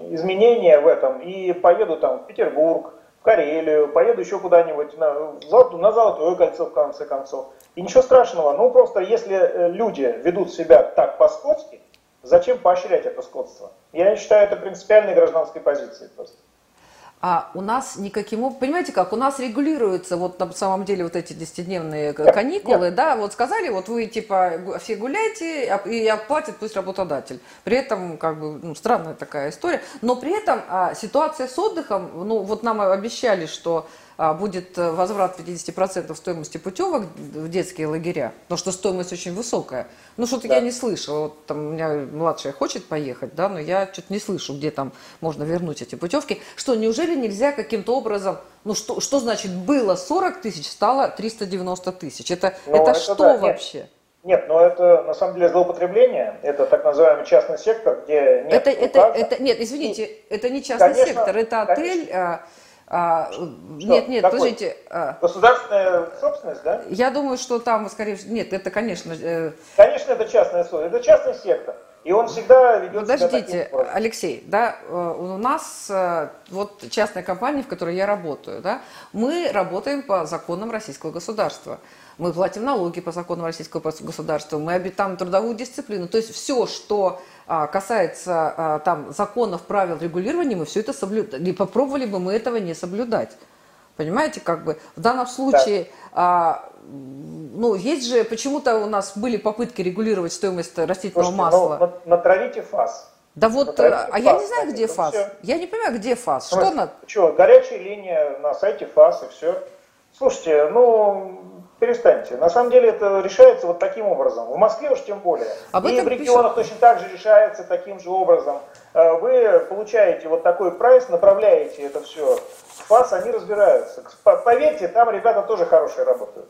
э, изменения в этом и поеду там в Петербург, в Карелию, поеду еще куда-нибудь на, на Золотое кольцо в конце концов. И ничего страшного, ну просто если э, люди ведут себя так по-скотски, зачем поощрять это скотство? Я считаю это принципиальной гражданской позицией просто. А у нас никаким понимаете как, у нас регулируются вот на самом деле вот эти десятидневные каникулы, нет. да, вот сказали, вот вы типа все гуляйте и оплатит пусть работодатель. При этом как бы ну, странная такая история, но при этом а, ситуация с отдыхом, ну вот нам обещали, что а, будет э, возврат 50% стоимости путевок в детские лагеря, потому что стоимость очень высокая. Ну, что-то да. я не слышала. Вот там у меня младшая хочет поехать, да, но я что-то не слышу, где там можно вернуть эти путевки. Что, неужели нельзя каким-то образом, ну, что, что значит было 40 тысяч, стало 390 тысяч? Это, ну, это, это что да. вообще? Нет. Нет, но это на самом деле злоупотребление, это так называемый частный сектор, где нет это, это, это, Нет, извините, И, это не частный конечно, сектор, это отель, конечно. А, нет, нет, Какой? подождите. А, Государственная собственность, да? Я думаю, что там, скорее всего, нет, это, конечно... Э... Конечно, это частная собственность, это частный сектор. И он всегда ведет Подождите, себя Алексей, да, э, у нас э, вот частная компания, в которой я работаю, да, мы работаем по законам российского государства. Мы платим налоги по законам российского государства, мы обитаем трудовую дисциплину. То есть все, что касается а, там законов, правил регулирования, мы все это соблюдаем. Не попробовали бы мы этого не соблюдать. Понимаете, как бы в данном случае, да. а, ну, есть же, почему-то у нас были попытки регулировать стоимость растительного Слушайте, ну, масла. Ну, натравите фас. Да вот, натравите а фас, я не знаю, где фас. Все. Я не понимаю, где фас. Что на... Что, горячая линия на сайте фас и все. Слушайте, ну, перестаньте. На самом деле это решается вот таким образом. В Москве уж тем более. Об и в регионах пишут. точно так же решается таким же образом. Э, вы получаете вот такой прайс, направляете это все в ФАС, они разбираются. Поверьте, там ребята тоже хорошие работают.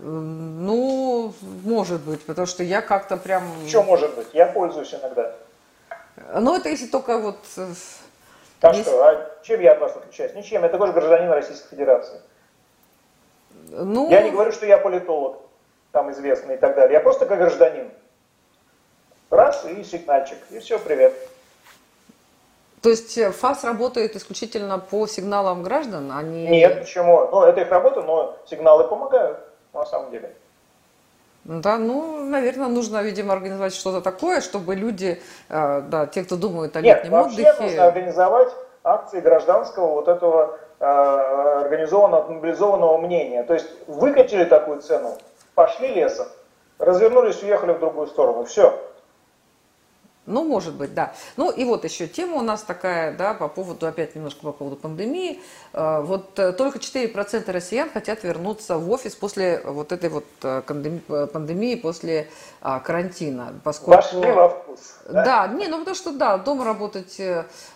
Ну, может быть, потому что я как-то прям... Что может быть? Я пользуюсь иногда. Ну, это если только вот... Так если... что, а чем я от вас отличаюсь? Ничем, я такой же гражданин Российской Федерации. Ну... Я не говорю, что я политолог, там известный и так далее. Я просто как гражданин. Раз и сигнальчик, и все, привет. То есть э, ФАС работает исключительно по сигналам граждан, а не... Нет, почему? Ну, это их работа, но сигналы помогают, на самом деле. Да, ну, наверное, нужно, видимо, организовать что-то такое, чтобы люди, э, да, те, кто думают о летнем Нет, вообще отдыхе... нужно организовать акции гражданского вот этого организованного, мобилизованного мнения. То есть выкатили такую цену, пошли лесом, развернулись, уехали в другую сторону. Все. Ну, может быть, да. Ну, и вот еще тема у нас такая, да, по поводу, опять немножко по поводу пандемии. Э, вот э, только 4% россиян хотят вернуться в офис после вот этой вот э, пандемии, после а, карантина. Поскольку... Вошли во вкус. Да? да, не, ну потому что, да, дома работать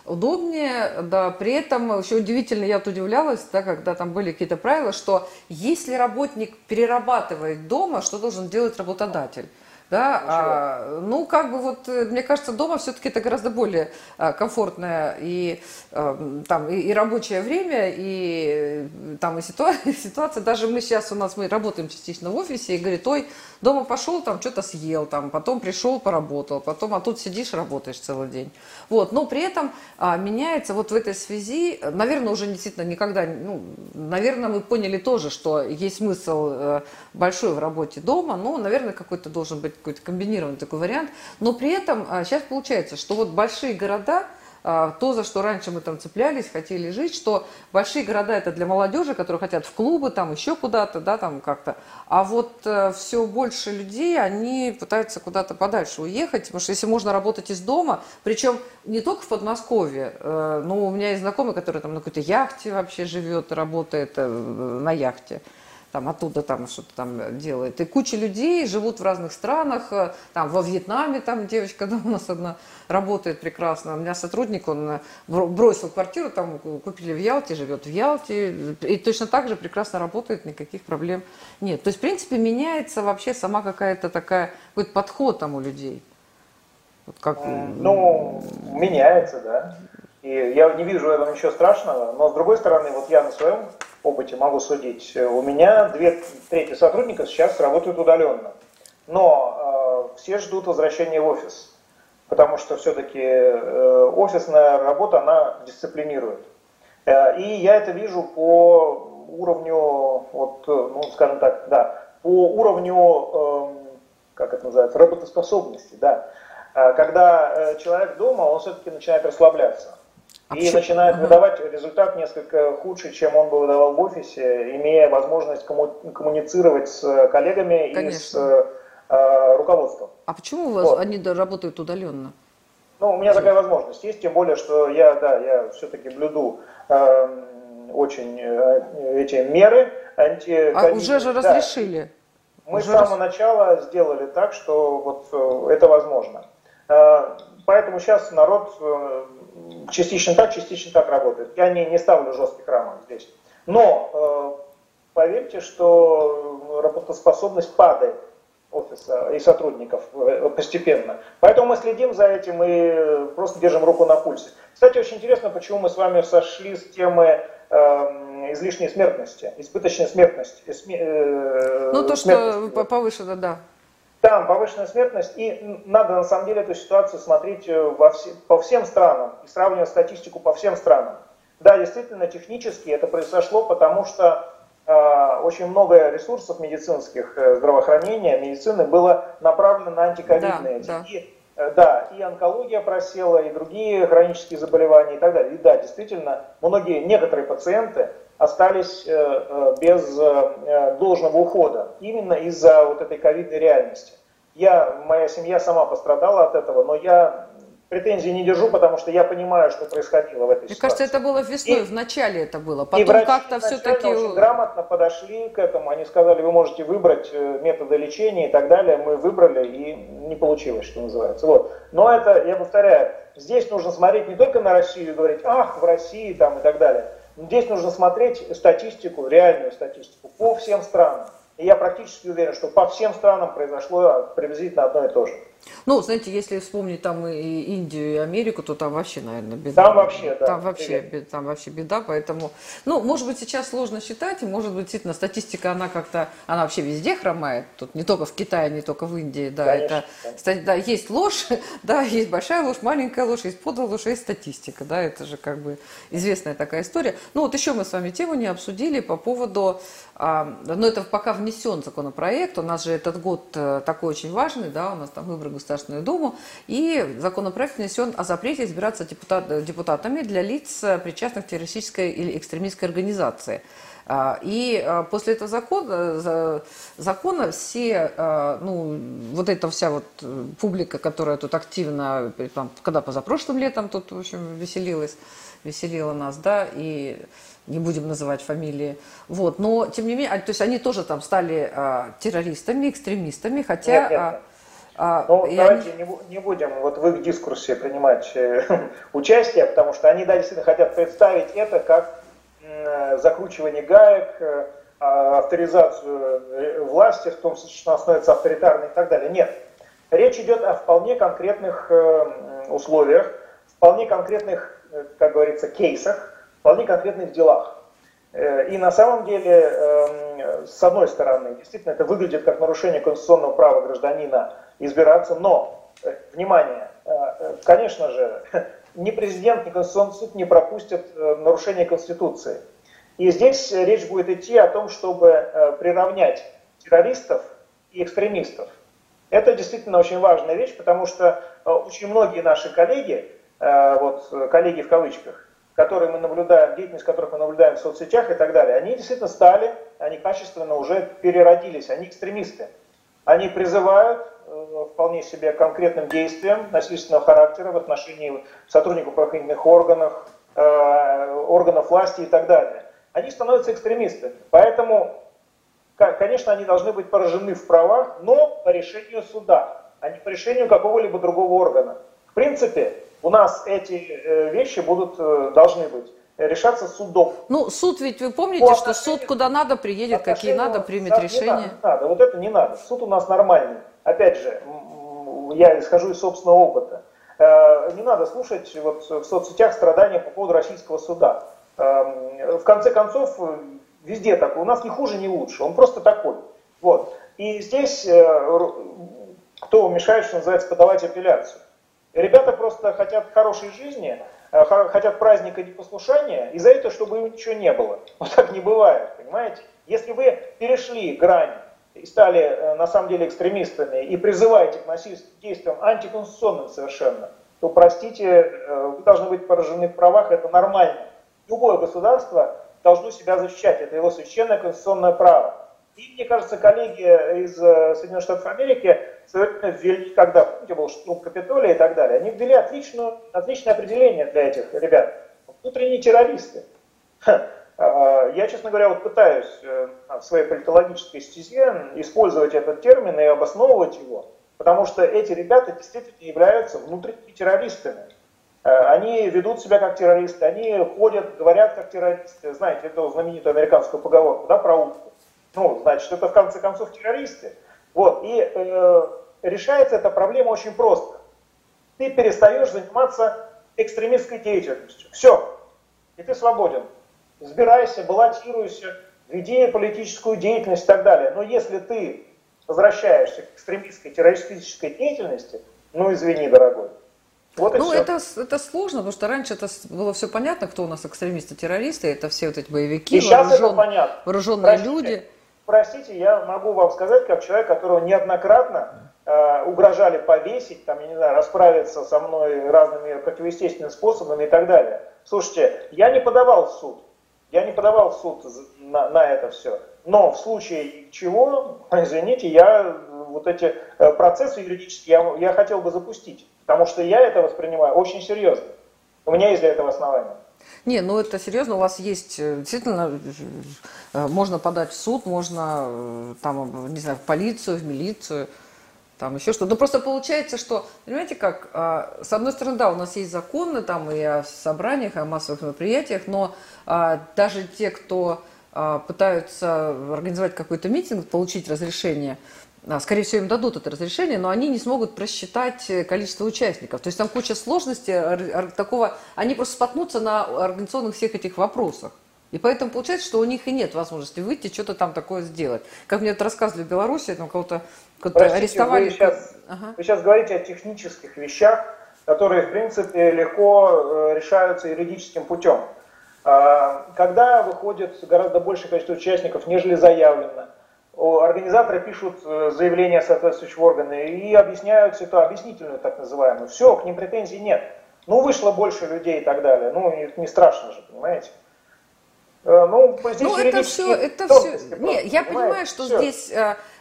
удобнее, да, при этом еще удивительно, я вот удивлялась, да, когда там были какие-то правила, что если работник перерабатывает дома, что должен делать работодатель? Да, а, ну, как бы вот, э, мне кажется, дома все-таки это гораздо более а, комфортное и, а, там, и, и рабочее время, и там и ситуация, ситуация, даже мы сейчас, у нас, мы работаем частично в офисе, и говорит, ой, дома пошел, там что-то съел, там, потом пришел, поработал, потом, а тут сидишь, работаешь целый день. Вот, но при этом а, меняется вот в этой связи, наверное, уже действительно никогда, ну, наверное, мы поняли тоже, что есть смысл э, большой в работе дома, но, наверное, какой-то должен быть какой-то комбинированный такой вариант. Но при этом а, сейчас получается, что вот большие города, то, за что раньше мы там цеплялись, хотели жить, что большие города это для молодежи, которые хотят в клубы, там еще куда-то, да, там как-то. А вот э, все больше людей, они пытаются куда-то подальше уехать, потому что если можно работать из дома, причем не только в Подмосковье, э, но у меня есть знакомый, который там на какой-то яхте вообще живет, работает э, на яхте там оттуда там что-то там делает. И куча людей живут в разных странах, э, там во Вьетнаме там девочка да, у нас одна работает прекрасно. У меня сотрудник, он э, бросил квартиру, там купили в Ялте, живет в Ялте, и точно так же прекрасно работает, никаких проблем нет. То есть, в принципе, меняется вообще сама какая-то такая, какой-то подход там у людей. Вот как... Ну, меняется, да. И я не вижу в этом ничего страшного, но с другой стороны, вот я на своем опыте могу судить, у меня две трети сотрудников сейчас работают удаленно. Но э, все ждут возвращения в офис, потому что все-таки э, офисная работа, она дисциплинирует. Э, и я это вижу по уровню, вот, ну, скажем так, да, по уровню, э, как это называется, работоспособности, да. Э, когда э, человек дома, он все-таки начинает расслабляться. А и почему? начинает выдавать результат несколько худше, чем он бы выдавал в офисе, имея возможность комму коммуницировать с коллегами Конечно. и с э, руководством. А почему у вас вот. они работают удаленно? Ну, у меня такая возможность есть, тем более, что я, да, я все-таки блюду э, очень э, эти меры анти. А уже же разрешили. Мы уже с самого раз... начала сделали так, что вот э, это возможно. Э, поэтому сейчас народ э, частично так, частично так работает. Я не, не ставлю жестких рамок здесь. Но э, поверьте, что работоспособность падает офиса и сотрудников э, постепенно. Поэтому мы следим за этим и просто держим руку на пульсе. Кстати, очень интересно, почему мы с вами сошли с темы э, излишней смертности, избыточной смертности. Э, ну, то, смертности. что повышено, да. Там повышенная смертность, и надо на самом деле эту ситуацию смотреть э, во все, по всем странам и сравнивать статистику по всем странам. Да, действительно, технически это произошло, потому что э, очень много ресурсов медицинских э, здравоохранения, медицины было направлено на антиковидные. Да, да. И, э, да, и онкология просела, и другие хронические заболевания и так далее. И да, действительно, многие, некоторые пациенты остались э, э, без э, должного ухода именно из-за вот этой ковидной реальности. Я, моя семья сама пострадала от этого, но я претензий не держу, потому что я понимаю, что происходило в этой Мне ситуации. кажется, это было весной, и, в начале это было. Потом как-то все-таки... очень грамотно подошли к этому. Они сказали, вы можете выбрать методы лечения и так далее. Мы выбрали, и не получилось, что называется. Вот. Но это, я повторяю, здесь нужно смотреть не только на Россию и говорить, ах, в России там и так далее. Здесь нужно смотреть статистику, реальную статистику по всем странам. И я практически уверен, что по всем странам произошло приблизительно одно и то же. Ну, знаете, если вспомнить там и Индию, и Америку, то там вообще, наверное, беда. Там вообще, да. Там вообще, беда, там вообще беда, поэтому, ну, может быть, сейчас сложно считать, и может быть, действительно, статистика, она как-то, она вообще везде хромает, тут не только в Китае, не только в Индии, да, конечно, это, да, есть ложь, да, есть большая ложь, маленькая ложь, есть подлая ложь, есть статистика, да, это же как бы известная такая история. Ну, вот еще мы с вами тему не обсудили по поводу, а, ну, это пока внесен законопроект, у нас же этот год э, такой очень важный, да, у нас там выборы Государственную Думу, и законопроект внесен о запрете избираться депутат, депутатами для лиц, причастных к террористической или экстремистской организации. А, и а, после этого закона, закона все, а, ну, вот эта вся вот э, публика, которая тут активно, там, когда позапрошлым летом тут, в общем, веселилась, веселила нас, да, и не будем называть фамилии, вот, но, тем не менее, то есть они тоже там стали террористами, экстремистами, хотя... Нет, нет. А, ну, давайте не, не будем вот в их дискурсе принимать э, участие, потому что они, да, действительно хотят представить это как закручивание гаек, э, а, авторизацию э, власти, в том смысле, что она становится авторитарной и так далее. Нет. Речь идет о вполне конкретных условиях, вполне конкретных, как говорится, кейсах, вполне конкретных делах. И на самом деле, с одной стороны, действительно это выглядит как нарушение конституционного права гражданина избираться, но, внимание, конечно же, ни президент, ни Конституционный суд не пропустят э, нарушение Конституции. И здесь речь будет идти о том, чтобы э, приравнять террористов и экстремистов. Это действительно очень важная вещь, потому что э, очень многие наши коллеги, вот коллеги в кавычках, которые мы наблюдаем, деятельность которых мы наблюдаем в соцсетях и так далее, они действительно стали, они качественно уже переродились, они экстремисты. Они призывают Э, вполне себе конкретным действиям насильственного характера в отношении сотрудников правоохранительных органов, э, органов власти и так далее. Они становятся экстремистами. Поэтому, конечно, они должны быть поражены в правах, но по решению суда, а не по решению какого-либо другого органа. В принципе, у нас эти э, вещи будут, должны быть решаться судом. Ну, суд ведь, вы помните, что суд куда надо приедет, какие надо, примет решение? Не надо, не надо, вот это не надо. Суд у нас нормальный опять же, я исхожу из собственного опыта, э, не надо слушать вот в соцсетях страдания по поводу российского суда. Эм, в конце концов, везде такой, у нас не хуже, не лучше, он просто такой. Вот. И здесь э, кто мешает, что называется, подавать апелляцию? Ребята просто хотят хорошей жизни, э, хотят праздника непослушания, и за это, чтобы им ничего не было. Вот так не бывает, понимаете? Если вы перешли грань и стали э, на самом деле экстремистами и призываете к насильственным действиям антиконституционным совершенно, то, простите, э, вы должны быть поражены в правах, это нормально. Любое государство должно себя защищать, это его священное конституционное право. И, мне кажется, коллеги из Соединенных Штатов Америки совершенно ввели, когда, помните, был штурм Капитолия и так далее, они ввели отличную, отличное определение для этих ребят. Внутренние террористы. А, я, честно говоря, вот пытаюсь э, в своей политологической стезе использовать этот термин и обосновывать его, потому что эти ребята действительно являются внутренними террористами. Э, они ведут себя как террористы, они ходят, говорят как террористы. Знаете, эту знаменитую американскую поговорку, да, про утку. Ну, значит, это в конце концов террористы. Вот, и э, решается эта проблема очень просто. Ты перестаешь заниматься экстремистской деятельностью. Все. И ты свободен избирайся, баллотируйся, веди политическую деятельность и так далее. Но если ты возвращаешься к экстремистской, террористической деятельности, ну извини, дорогой. Вот ну, это, это сложно, потому что раньше это было все понятно, кто у нас экстремисты, террористы, это все вот эти боевики, и вооружен, это понятно. вооруженные простите, люди. Простите, я могу вам сказать, как человек, которого неоднократно э, угрожали повесить, там, я не знаю, расправиться со мной разными противоестественными способами и так далее. Слушайте, я не подавал в суд. Я не подавал в суд на, на это все. Но в случае чего, извините, я вот эти э, процессы юридические я, я хотел бы запустить. Потому что я это воспринимаю очень серьезно. У меня есть для этого основания. Не, ну это серьезно, у вас есть, э, действительно, э, можно подать в суд, можно, там, не знаю, в полицию, в милицию там еще что. Ну просто получается, что, понимаете как, а, с одной стороны, да, у нас есть законы там и о собраниях, и о массовых мероприятиях, но а, даже те, кто а, пытаются организовать какой-то митинг, получить разрешение, скорее всего, им дадут это разрешение, но они не смогут просчитать количество участников. То есть там куча сложностей, такого, они просто споткнутся на организационных всех этих вопросах. И поэтому получается, что у них и нет возможности выйти, что-то там такое сделать. Как мне это рассказывали в Беларуси, там кого-то кого арестовали. Вы сейчас, ага. вы сейчас говорите о технических вещах, которые, в принципе, легко э, решаются юридическим путем. А, когда выходит гораздо большее количество участников, нежели заявлено, организаторы пишут э, заявление соответствующего органа и объясняют ситуацию, объяснительную так называемую. Все, к ним претензий нет. Ну, вышло больше людей и так далее. Ну, не страшно же, понимаете? ну, здесь ну это все, это все. Не, я понимаю, что все. здесь,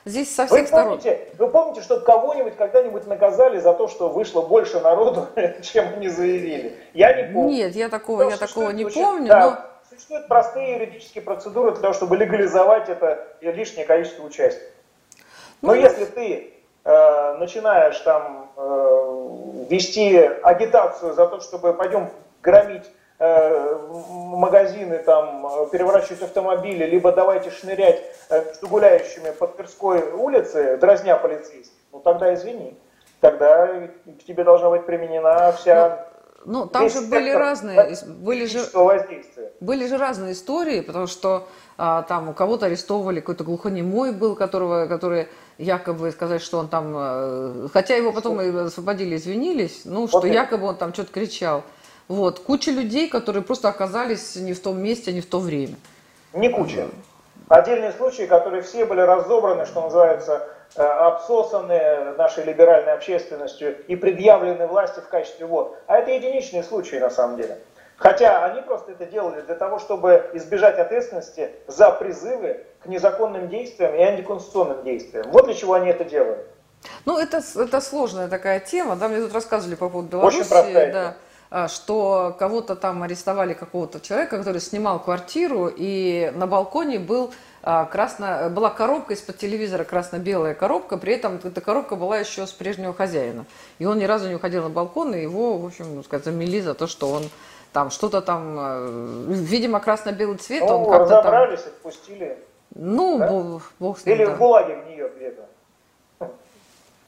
здесь со всех вы сторон. Помните, вы помните, что кого-нибудь когда-нибудь наказали за то, что вышло больше народу, чем они заявили? Я не помню. Нет, я такого, то, я такого не очень, помню. Да, но... Существуют простые юридические процедуры для того, чтобы легализовать это лишнее количество участников. Но ну, если ты э, начинаешь там э, вести агитацию за то, чтобы пойдем громить э, магазины, там, переворачивать автомобили, либо давайте шнырять э, гуляющими по Тверской улице, дразня полицейских, ну тогда извини. Тогда к тебе должна быть применена вся ну, там же были разные, были же, были же разные истории, потому что а, там у кого-то арестовывали, какой-то глухонемой был, которого, который якобы сказать, что он там, а, хотя его потом и освободили, извинились, ну, что вот якобы он там что-то кричал. Вот, куча людей, которые просто оказались не в том месте, не в то время. Не куча. Отдельные случаи, которые все были разобраны, что называется, Э, обсосаны нашей либеральной общественностью и предъявлены власти в качестве вот. А это единичные случаи на самом деле. Хотя они просто это делали для того, чтобы избежать ответственности за призывы к незаконным действиям и антиконституционным действиям. Вот для чего они это делают. Ну, это, это сложная такая тема. Да, мне тут рассказывали по поводу Беларуси. Очень простая да. А, что кого-то там арестовали, какого-то человека, который снимал квартиру, и на балконе был красно, была коробка из-под телевизора, красно-белая коробка, при этом эта коробка была еще с прежнего хозяина. И он ни разу не уходил на балкон, и его, в общем, ну, сказать, замели за то, что он там что-то там, э, видимо, красно-белый цвет. Ну, он как-то разобрались, там... отпустили. Ну, да? бог, бог с ним, Или да. в ГУЛАГе в нее где-то.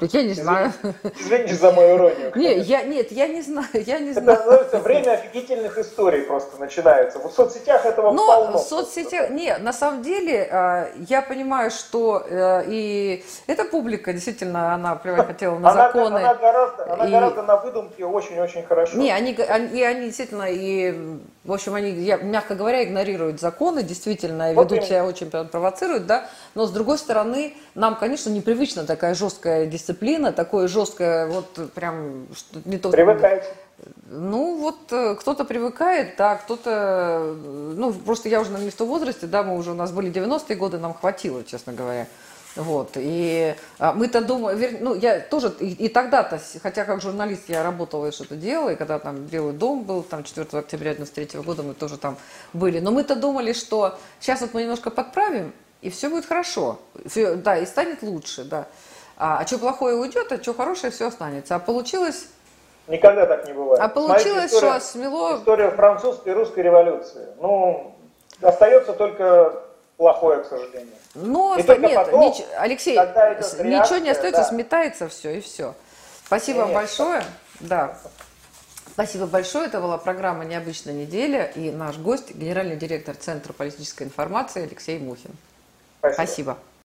Я не знаю. Извините за мою иронию. Не, я, нет, я не знаю, я не это знаю. называется время офигительных историй просто начинается. В соцсетях этого Но полно. в соцсетях, не, на самом деле, а, я понимаю, что э, и эта публика, действительно, она плевать хотела на законы. Она гораздо, она гораздо на выдумке очень-очень хорошо. Не, они, они, они действительно, и, в общем, они, я, мягко говоря, игнорируют законы, действительно, вот ведут себя очень провоцируют, да, но с другой стороны, нам, конечно, непривычна такая жесткая дисциплина такое жесткое, вот прям что не то. Привыкаете? Ну, вот э, кто-то привыкает, да, кто-то, ну, просто я уже на место возрасте, да, мы уже, у нас были 90-е годы, нам хватило, честно говоря. Вот, и а, мы-то думаем, ну, я тоже, и, и тогда-то, хотя как журналист я работала и что-то делала, и когда там Белый дом был, там 4 октября 93 года мы тоже там были, но мы-то думали, что сейчас вот мы немножко подправим, и все будет хорошо, все, да, и станет лучше, да. А, а что плохое уйдет, а что хорошее все останется. А получилось... Никогда так не бывает. А получилось, история, что смело... История французской и русской революции. Ну, остается только плохое, к сожалению. Ну, и нет, потом, нич... Алексей, реакция, ничего не остается, да. сметается все и все. Спасибо нет, большое. Да. Спасибо большое. Это была программа «Необычная неделя». И наш гость, генеральный директор Центра политической информации Алексей Мухин. Спасибо. Спасибо.